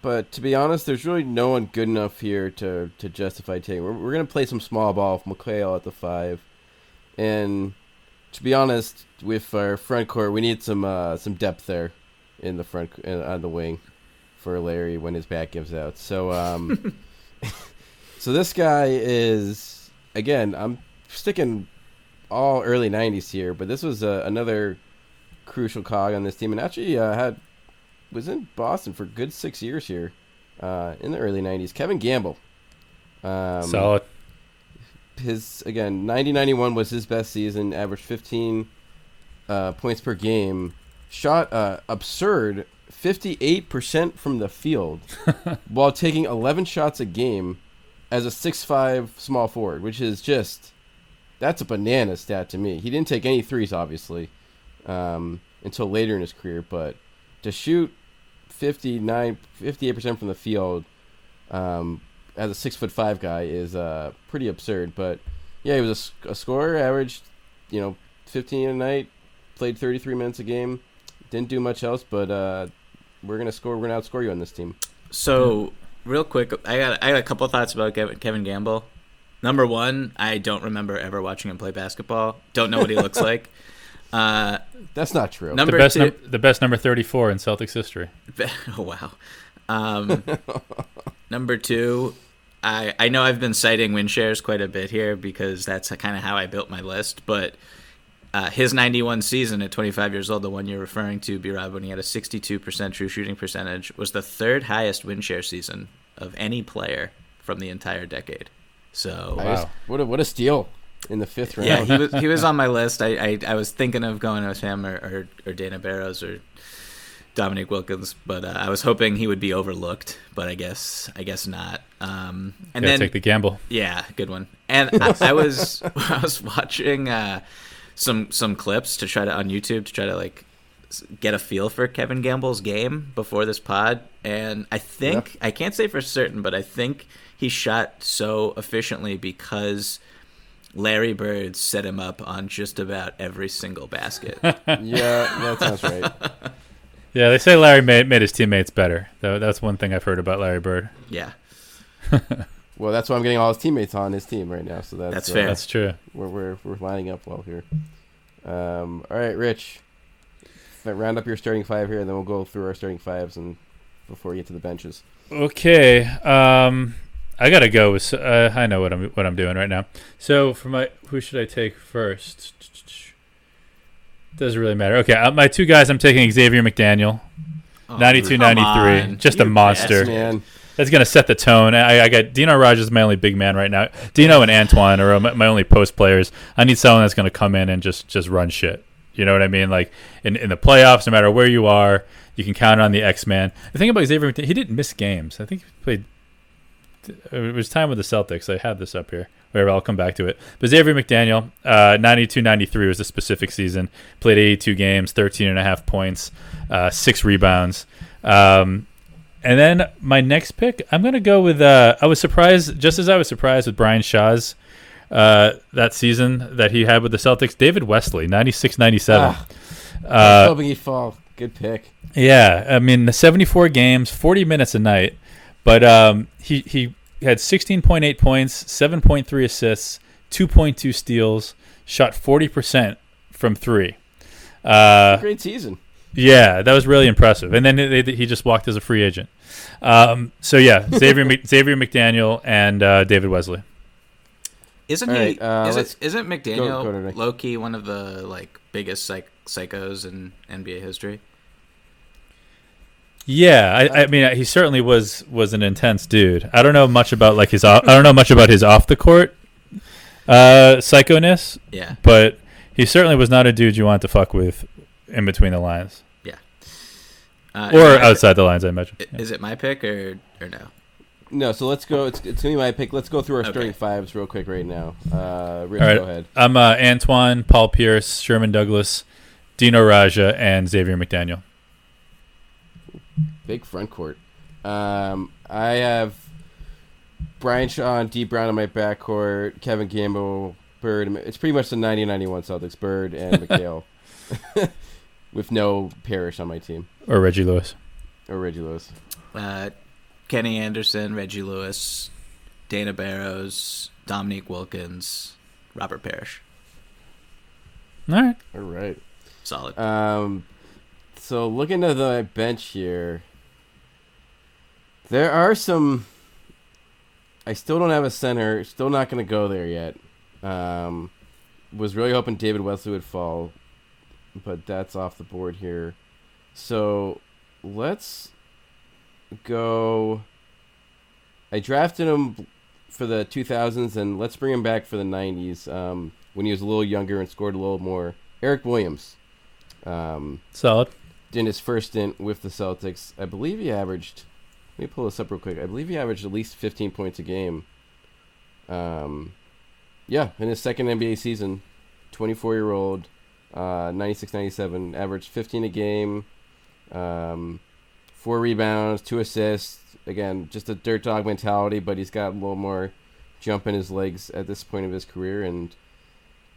C: but to be honest, there's really no one good enough here to to justify taking. We're, we're gonna play some small ball with McHale at the five, and to be honest, with our front court, we need some uh, some depth there in the front uh, on the wing for Larry when his back gives out. So um, so this guy is again. I'm sticking all early '90s here, but this was uh, another crucial cog on this team, and actually uh, had was in Boston for a good six years here uh, in the early '90s. Kevin Gamble, um,
B: Solid.
C: his again 90-91 was his best season. Averaged 15 uh, points per game. Shot uh, absurd 58% from the field while taking 11 shots a game as a six-five small forward, which is just that's a banana stat to me. He didn't take any threes, obviously, um, until later in his career, but to shoot 59, 58% from the field um, as a six foot five guy is uh, pretty absurd. But yeah, he was a scorer, averaged you know 15 a night, played 33 minutes a game, didn't do much else. But uh, we're gonna score. We're gonna outscore you on this team.
D: So, real quick, I got I got a couple thoughts about Kevin Gamble. Number one, I don't remember ever watching him play basketball. Don't know what he looks like. Uh,
C: That's not true.
B: The
D: number
B: best,
D: two,
B: num- the best number 34 in Celtics history.
D: oh wow. Um, number two, I I know I've been citing win shares quite a bit here because that's kind of how I built my list. But uh, his 91 season at 25 years old, the one you're referring to, B Rob, when he had a 62% true shooting percentage, was the third highest win share season of any player from the entire decade. So
C: Nice. What a what a steal in the fifth round.
D: yeah, he was he was on my list. I, I, I was thinking of going with him or, or, or Dana Barros or Dominique Wilkins, but uh, I was hoping he would be overlooked. But I guess I guess not. Um, and
B: Gotta
D: then
B: take the gamble.
D: yeah, good one. And I, I was I was watching uh, some some clips to try to on YouTube to try to like get a feel for Kevin Gamble's game before this pod, and I think I can't say for certain, but I think he shot so efficiently because Larry Bird set him up on just about every single basket.
C: yeah, that sounds right.
B: Yeah, they say Larry made, made his teammates better. Though that's one thing I've heard about Larry Bird.
D: yeah,
C: Well, that's why I'm getting all his teammates on his team right now. So that's
D: That's
C: uh,
D: fair.
B: That's true.
C: We're, we're we're lining up well here. Um, all right, Rich. Round up your starting five here, and then we'll go through our starting fives and before we get to the benches.
B: Okay. Um, I gotta go with. Uh, I know what I'm what I'm doing right now. So for my, who should I take first? Doesn't really matter. Okay, uh, my two guys. I'm taking Xavier McDaniel,
D: Oh,
B: 92,
D: come
B: 93.
D: on,
B: Just a monster. That's gonna set the tone. I, I got Dino Rogers is my only big man right now. Dino and Antoine are my, my only post players. I need someone that's gonna come in and just just run shit. You know what I mean? Like in, in the playoffs, no matter where you are, you can count on the X Man. The thing about Xavier, he didn't miss games. I think he played. It was time with the Celtics. I had this up here. Whatever, I'll come back to it. But Xavier McDaniel, uh, 92-93 was the specific season. Played 82 games, 13 and a half points, uh, six rebounds. Um, and then my next pick, I'm going to go with. Uh, I was surprised, just as I was surprised with Brian Shaw's uh, that season that he had with the Celtics. David Wesley, 96 97.
C: Ah. I was
B: Uh,
C: hoping he'd fall. Good pick.
B: yeah, I mean the 74 games, 40 minutes a night, but um, he he had 16.8 points, 7.3 assists, 2.2 steals, shot 40% from three. Uh,
C: Great season.
B: yeah, that was really impressive. And then they, they- he just walked as a free agent. Um, so yeah, Xavier Xavier McDaniel and uh, David Wesley.
D: Isn't
C: All
D: he?
C: right, uh,
D: is it, isn't McDaniel
C: Nick.
D: low key one of the like biggest psych- psychos in NBA history?
B: Yeah, I, I mean, he certainly was was an intense dude. I don't know much about like his. off- I don't know much about his off the court uh, psychoness,
D: Yeah.
B: but he certainly was not a dude you want to fuck with in between the lines
D: Uh,
B: or
D: is it my
B: outside the lines. I imagine.
D: pick- Is it my pick or or no?
C: No, so let's go. It's, it's gonna be my pick. Let's go through our
D: Okay.
C: starting fives real quick right now. Uh, Rich,
B: All right,
C: go ahead.
B: I'm uh, Antoine, Paul Pierce, Sherman Douglas, Dino Radja, and Xavier McDaniel.
C: Big front court. Um, I have Brian Shaw and Dee Brown on my backcourt. Kevin Gamble, Bird. It's pretty much the 90-91 Celtics. Bird and McHale, with no Parish on my team
B: Or Reggie Lewis.
C: or Reggie Lewis.
D: Uh, Kenny Anderson, Reggie Lewis, Dana Barros, Dominique Wilkins, Robert Parish.
B: All right.
C: All right.
D: Solid.
C: Um, so looking at the bench here, there are some. I still don't have a center. Still not going to go there yet. Um, was really hoping David Wesley would fall, but that's off the board here. So let's go. I drafted him for the 2000s, and let's bring him back for the 90s um, when he was a little younger and scored a little more. Eric Williams. Um,
B: Solid.
C: in his first stint with the Celtics, I believe he averaged. Let me pull this up real quick. I believe he averaged at least 15 points a game. Um, yeah, in his second NBA season, 24 year old, uh, 96 97, averaged 15 a game, um, four rebounds, two assists. Again, just a dirt dog mentality, but he's got a little more jump in his legs at this point of his career. And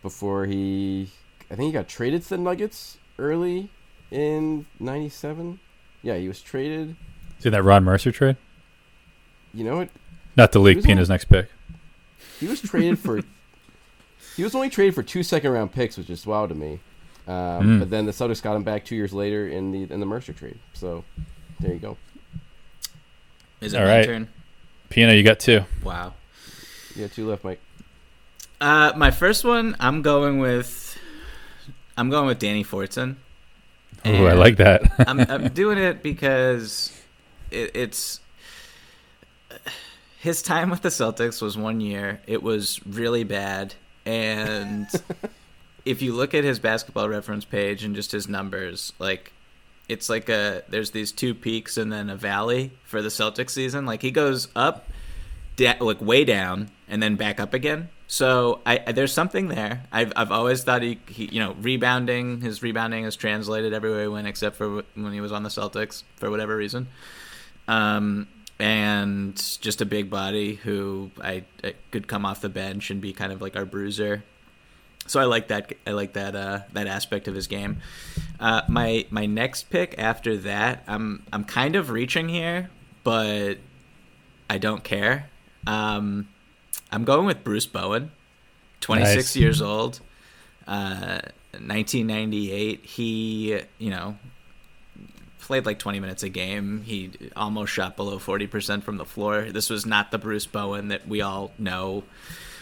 C: before he, I think he got traded to the Nuggets early in 97. Yeah, he was traded.
B: See that Ron Mercer trade?
C: You know what?
B: Not the league
C: Who's
B: Pina's
C: on-
B: next pick.
C: He was traded for. he was only traded for two second round picks, which is wild to me. Um,
B: Mm.
C: But then the Celtics got him back two years later in the in the Mercer trade. So there you go.
D: Is it
B: all
D: my
B: right.
D: turn?
B: Pina, you got two.
D: Wow.
C: Yeah, two left, Mike.
D: Uh, my first one, I'm going with, I'm going with Danny Fortson.
B: Oh, I like that.
D: I'm, I'm doing it because it, it's his time with the Celtics was one year. It was really bad, and if you look at his basketball reference page and just his numbers, like it's like a there's these two peaks and then a valley for the Celtics season. Like he goes up, da- like way down, and then back up again. So I, I there's something there. I've I've always thought he, he you know rebounding his rebounding is translated everywhere he went except for when he was on the Celtics for whatever reason. Um, and just a big body who I, I could come off the bench and be kind of like our bruiser. So I like that. I like that. Uh, that aspect of his game. Uh, my my next pick after that, I'm I'm kind of reaching here, but I don't care. Um, I'm going with Bruce Bowen, 26
B: Nice.
D: years old, uh, 1998. He, you know, played like 20 minutes a game. He almost shot below 40% from the floor. This was not the Bruce Bowen that we all know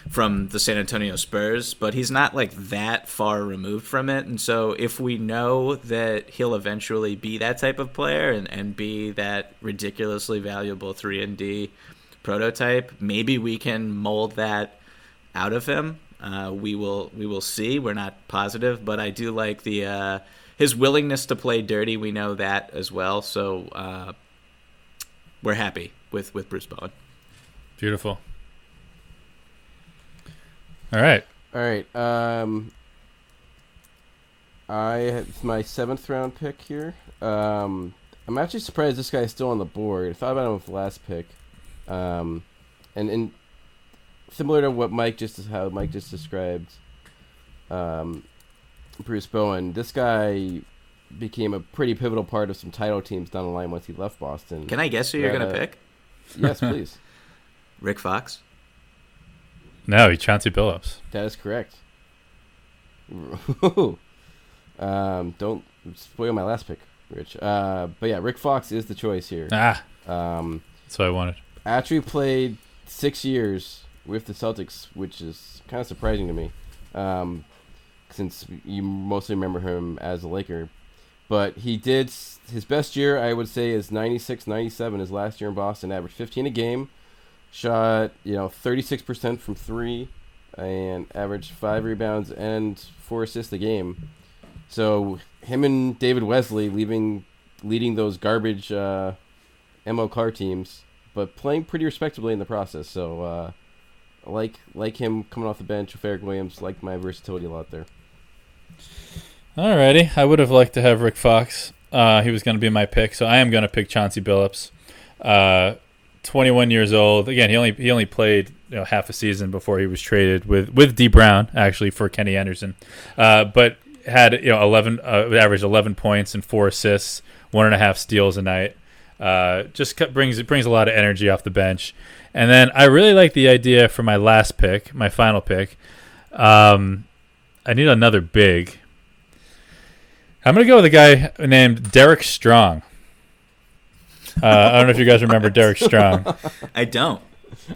D: from the San Antonio Spurs, but he's not like that far removed from it. And so if we know that he'll eventually be that type of player and, and be that ridiculously valuable 3 and D prototype, maybe we can mold that out of him. Uh, we will we will see. We're not positive, but I do like the uh, his willingness to play dirty. We know that as well, so uh, we're happy with with Bruce Bowen.
B: Beautiful. All right.
C: All right. Um, I it's my seventh round pick here. Um, I'm actually surprised this guy's still on the board. I thought about him with the last pick. Um, and and similar to what Mike just how Mike just described, um, Bruce Bowen. This guy became a pretty pivotal part of some title teams down the line once he left Boston.
D: Can I guess who you're
C: Yeah,
D: gonna
C: uh,
D: pick?
C: Yes, please.
D: Rick Fox.
B: No, he Chauncey Billups.
C: that is correct. Um, don't spoil my last pick, Rich. Uh, but yeah, Rick Fox is the choice here.
B: Ah,
C: Um,
B: that's what I wanted.
C: actually played six years with the Celtics, which is kind of surprising to me, um, since you mostly remember him as a Laker. But he did his best year, I would say, is 96 97, his last year in Boston, averaged 15 a game, shot, you know, 36% from three, and averaged five rebounds and four assists a game. So him and David Wesley leaving, leading those garbage uh, M.L. Carr teams, but playing pretty respectably in the process. So uh, like like him coming off the bench with Eric Williams, like my versatility a lot there.
B: Alrighty, I would have liked to have Rick Fox. Uh, he was going to be my pick, so I am going to pick Chauncey Billups. Uh, 21 years old. Again, he only he only played you know, half a season before he was traded with with Dee Brown actually for Kenny Anderson, uh, but had you know 11 uh, averaged 11 points and four assists, one and a half steals a night. Uh, just brings it brings a lot of energy off the bench. And then I really like the idea for my last pick, my final pick. Um, I need another big. I'm gonna go with a guy named Derek Strong. Uh, I don't know if you guys remember Derek Strong.
D: I don't.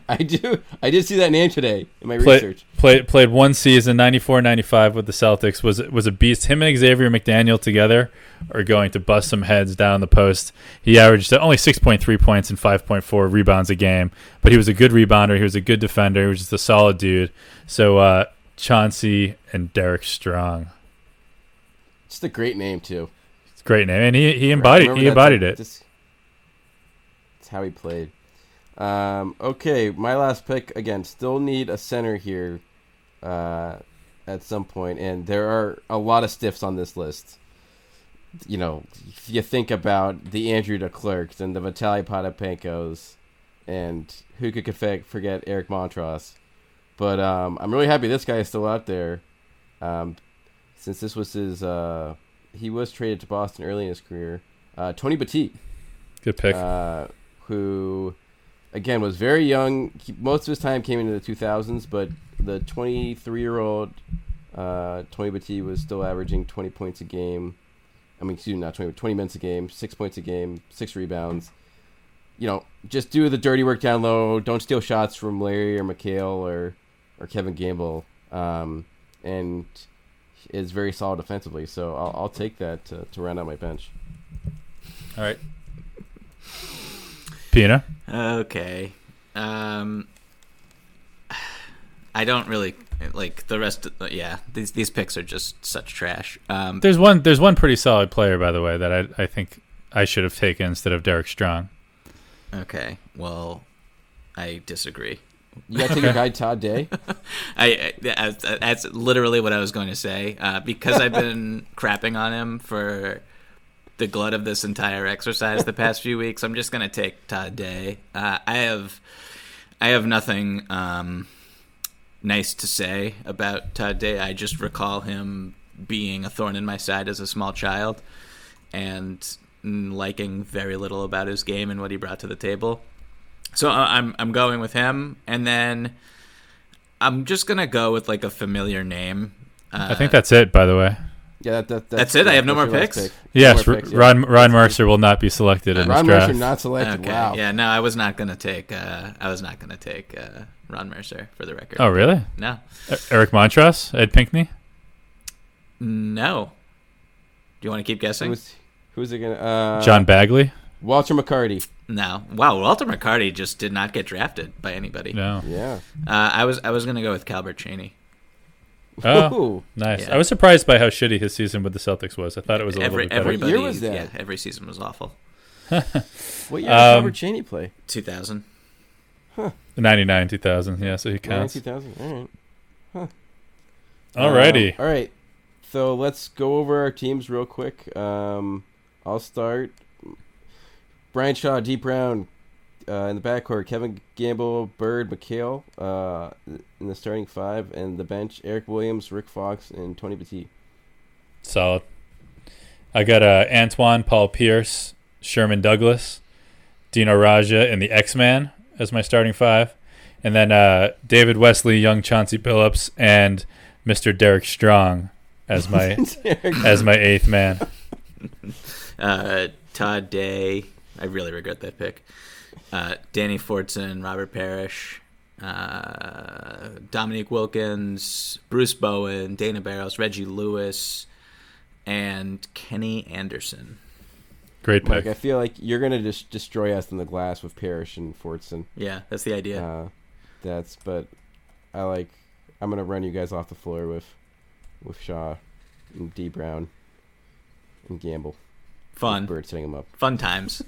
C: I do. I did see that name today in my
B: Play,
C: research.
B: played played one season, 94-95 with the Celtics. Was was a beast. Him and Xavier McDaniel together are going to bust some heads down the post. He averaged only 6.3 points and 5.4 rebounds a game, but he was a good rebounder. He was a good defender. He was just a solid dude. So uh, Chauncey and Derek Strong.
C: Just a great name too.
B: It's a great name, and he he embodied he embodied it.
C: Just- It's how he played. Um, okay, my last pick again. Still need a center here uh, at some point, and there are a lot of stiffs on this list. You know, if you think about the Andrew DeClercqs and the Vitaly Potapenkos, and who could forget Eric Montross. But um, I'm really happy this guy is still out there, um, since this was his. Uh, he was traded to Boston early in his career. Uh, Tony Batiste
B: Good pick.
C: uh, who again was very young. He, most of his time came into the 2000s, but the 23 year old uh, Tony Batiste was still averaging 20 points a game. I mean, excuse me, not 20, 20 minutes a game, six points a game, six rebounds. You know, just do the dirty work down low. Don't steal shots from Larry or McHale or or Kevin Gamble. Um, and is very solid defensively. So I'll, I'll take that to, to round out my bench.
B: All right. Pina.
D: Okay. Um, I don't really like the rest. Of, yeah, these these picks are just such trash. Um,
B: There's one. There's one pretty solid player, by the way, that I I think I should have taken instead of Derek Strong.
D: okay, well, I disagree.
C: You got to take your guy Todd Day.
D: I, I that's, that's literally what I was going to say. Uh, because I've been crapping on him for the glut of this entire exercise the past few weeks, I'm just going to take Todd Day. Uh, I have I have nothing um, nice to say about Todd Day. I just recall him being a thorn in my side as a small child and liking very little about his game and what he brought to the table. So uh, I'm I'm going with him, and then I'm just gonna go with like a familiar name. Uh,
B: I think that's it, by the way.
C: Yeah, that, that,
D: That's it? I have no more picks?
C: pick. No
B: Yes,
C: more
B: R-
C: picks, yeah.
B: Ron Ron Mercer will not be selected in this
C: Ron
B: draft.
C: Mercer not selected.
D: Okay.
C: Wow.
D: Yeah. No, I was not gonna take. Uh, I was not gonna take uh, Ron Mercer for the record.
B: oh, really?
D: no,
B: Eric Montross, Ed Pinckney.
D: no. Do you want to keep guessing?
C: Who's who's it gonna? Uh,
B: John Bagley.
C: Walter McCarty.
D: No. Wow. Walter McCarty just did not get drafted by anybody.
B: No.
C: Yeah.
D: Uh, I was I was gonna go with Calbert Cheaney.
B: Oh,
C: Ooh.
B: nice.
D: Yeah.
B: I was surprised by how shitty his season with the Celtics was. I thought it was a little
D: Every
B: bit better.
D: everybody.
C: year was that?
D: Yeah. Every season was awful.
C: What year did
B: Um,
C: Robert Cheaney play?
D: 2000.
B: 99, 2000. Yeah, so he
C: Nine,
B: counts.
C: 2000. All right.
B: Alrighty.
C: Um, all right. So let's go over our teams real quick. Um, I'll start. Brian Shaw, Dee Brown uh, in the backcourt. Kevin Gamble, Bird, McHale uh, in the starting five, and the bench: Eric Williams, Rick Fox, and Tony Batiste.
B: Solid. I got uh, Antoine Paul Pierce, Sherman Douglas, Dino Radja, and the X Man as my starting five. And then uh, David Wesley, young Chauncey Billups, and Mr. Derek Strong as my as my eighth man.
D: Uh, Todd Day. I really regret that pick. Uh, Danny Fortson, Robert Parish, uh, Dominique Wilkins, Bruce Bowen, Dana Barros, Reggie Lewis, and Kenny Anderson.
B: Great
C: Mike,
B: pick.
C: I feel like you're gonna just destroy us in the glass with Parish and Fortson.
D: Yeah, that's the idea.
C: Uh, that's but I like. I'm gonna run you guys off the floor with with Shaw and Dee Brown and Gamble.
D: Fun,
C: Bird setting him up.
D: fun times.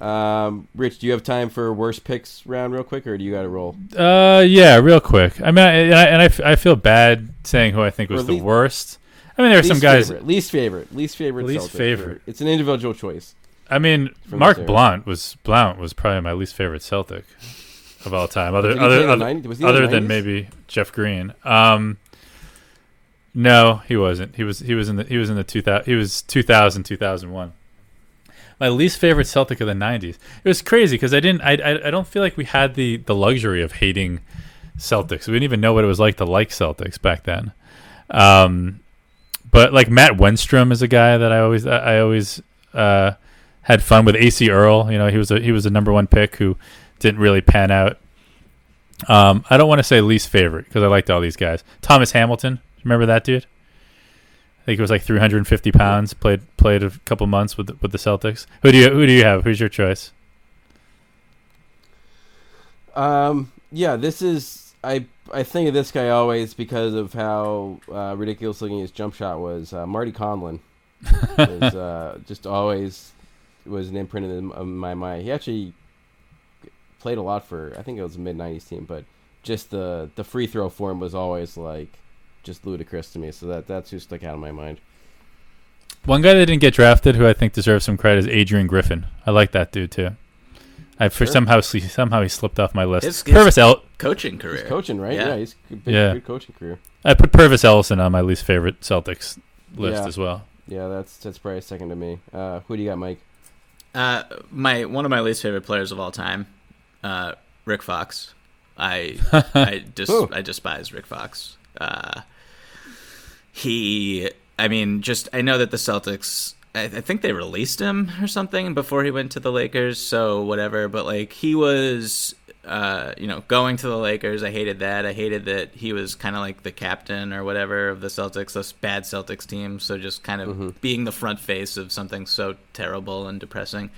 C: Um, Rich, do you have time for worst picks round real quick, or do you got to roll?
B: Uh, yeah, real quick. I mean, I, and I, and I f- I feel bad saying who I think was
C: Or
B: the
C: least-
B: worst. I mean, there are some guys.
C: favorite, least favorite, least favorite,
B: Least
C: Celtic.
B: favorite.
C: It's an individual choice.
B: I mean, Mark. Blount was Blount was probably my least favorite Celtic of all time. Other
C: Did he play
B: other other,
C: 90s? Was he in the
B: other than maybe Jeff Green. Um, no, he wasn't. He was he was in the he was in the two thousand he was 2000 2001. My least favorite Celtic of the '90s. It was crazy because I didn't. I, I I don't feel like we had the the luxury of hating Celtics. We didn't even know what it was like to like Celtics back then. Um, but like Matt Wenstrom is a guy that I always I always uh, had fun with. Acie Earl, you know, he was a he was a number one pick who didn't really pan out. Um, I don't want to say least favorite because I liked all these guys. Thomas Hamilton, remember that dude? I think it was like 350 pounds. Played played a couple months with the, with the Celtics. Who do you who do you have? Who's your choice?
C: Um, yeah, this is I I think of this guy always because of how uh, ridiculous looking his jump shot was. Uh, Marty Conlon was uh, just always was an imprint in, in my mind. He actually played a lot for I think it was a mid '90s team, but just the the free throw form was always like just ludicrous to me. So that that's who stuck out in my mind.
B: One guy that didn't get drafted, who I think deserves some credit, is Adrian Griffin. I like that dude too. I for
C: Sure.
B: somehow somehow he slipped off my list.
D: His- his-
B: Pervis El-
D: Coaching career.
C: He's coaching, right?
D: Yeah.
C: Yeah, he's a big,
B: Yeah.
C: good coaching career.
B: I put Pervis Ellison on my least favorite Celtics list
C: Yeah.
B: as well.
C: Yeah, that's that's probably second to me. Uh, who do you got, Mike?
D: Uh, my one of my least favorite players of all time, uh, Rick Fox. I I just
C: Who?
D: I despise Rick Fox. Uh, he, I mean, just I know that the Celtics. I, I think they released him or something before he went to the Lakers. So whatever, but like he was. Uh, you know, going to the Lakers, I hated that. I hated that he was kind of like the captain or whatever of the Celtics, this bad Celtics team. So just kind of being the front face of something so terrible and depressing.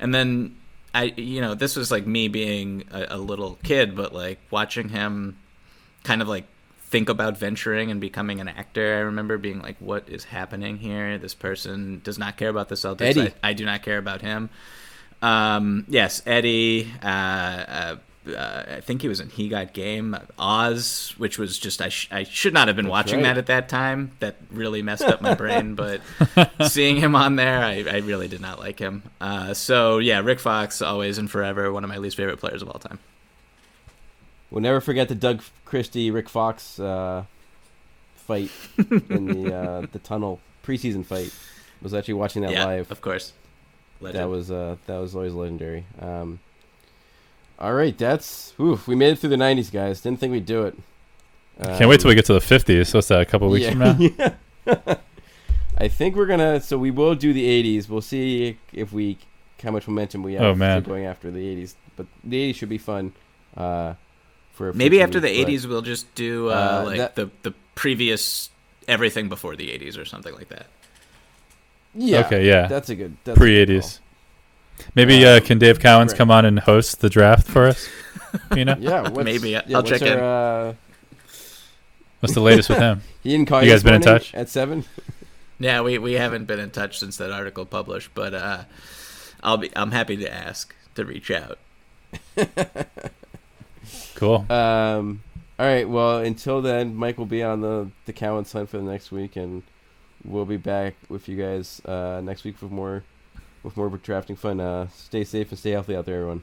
D: And then I, you know, this was like me being a, a little kid, but like watching him kind of like think about venturing and becoming an actor. I remember being like, what is happening here? This person does not care about the Celtics.
C: Eddie.
D: I, I do not care about him. Um, yes, Eddie. Uh, uh, uh, I think he was in He Got Game. Oz, which was just I, sh- I should not have been watching
C: right.
D: that at that time. That really messed up my brain. But seeing him on there, I, I really did not like him. Uh, so yeah, Rick Fox, always and forever, one of my least favorite players of all time.
C: We'll never forget the Doug Christie Rick Fox uh, fight in the uh, the tunnel preseason fight. I Was actually watching that
D: yeah,
C: live.
D: of course. Legend.
C: That was uh, that was always legendary. Um, all right, that's oof. We made it through the '90s, guys. Didn't think we'd do it.
B: Can't wait till we get to the 50s. So what's that? A couple weeks
C: yeah.
B: from now.
C: yeah. I think we're gonna. So we will do the '80s. We'll see if we how much momentum we have
B: Oh, man.
C: going after the '80s. But the '80s should be fun. Uh, for
D: Maybe
C: future
D: after the
C: but-
D: '80s, we'll just do uh,
C: Uh,
D: like
C: that-
D: the the previous everything before the '80s or something like that.
C: Yeah.
B: Okay, yeah.
C: That's a good. That's a
B: Pre
C: good
B: 80s. Maybe uh, can Dave Cowens
C: right.
B: come on and host the draft for us? You know.
C: Yeah. What's,
D: Maybe,
C: yeah,
D: I'll check
C: our,
D: in.
C: Uh,
B: what's the latest with him?
C: he didn't call
B: You
C: you.
B: guys been in touch?
C: at seven?
D: Yeah, we, we haven't been in touch since that article published, but uh, I'll be I'm happy to ask to reach out.
B: Cool.
C: Um. All right. Well, until then, Mike will be on the the Cowens hunt for the next week, and we'll be back with you guys uh, next week with more with more drafting fun. Uh, stay safe and stay healthy out there, everyone.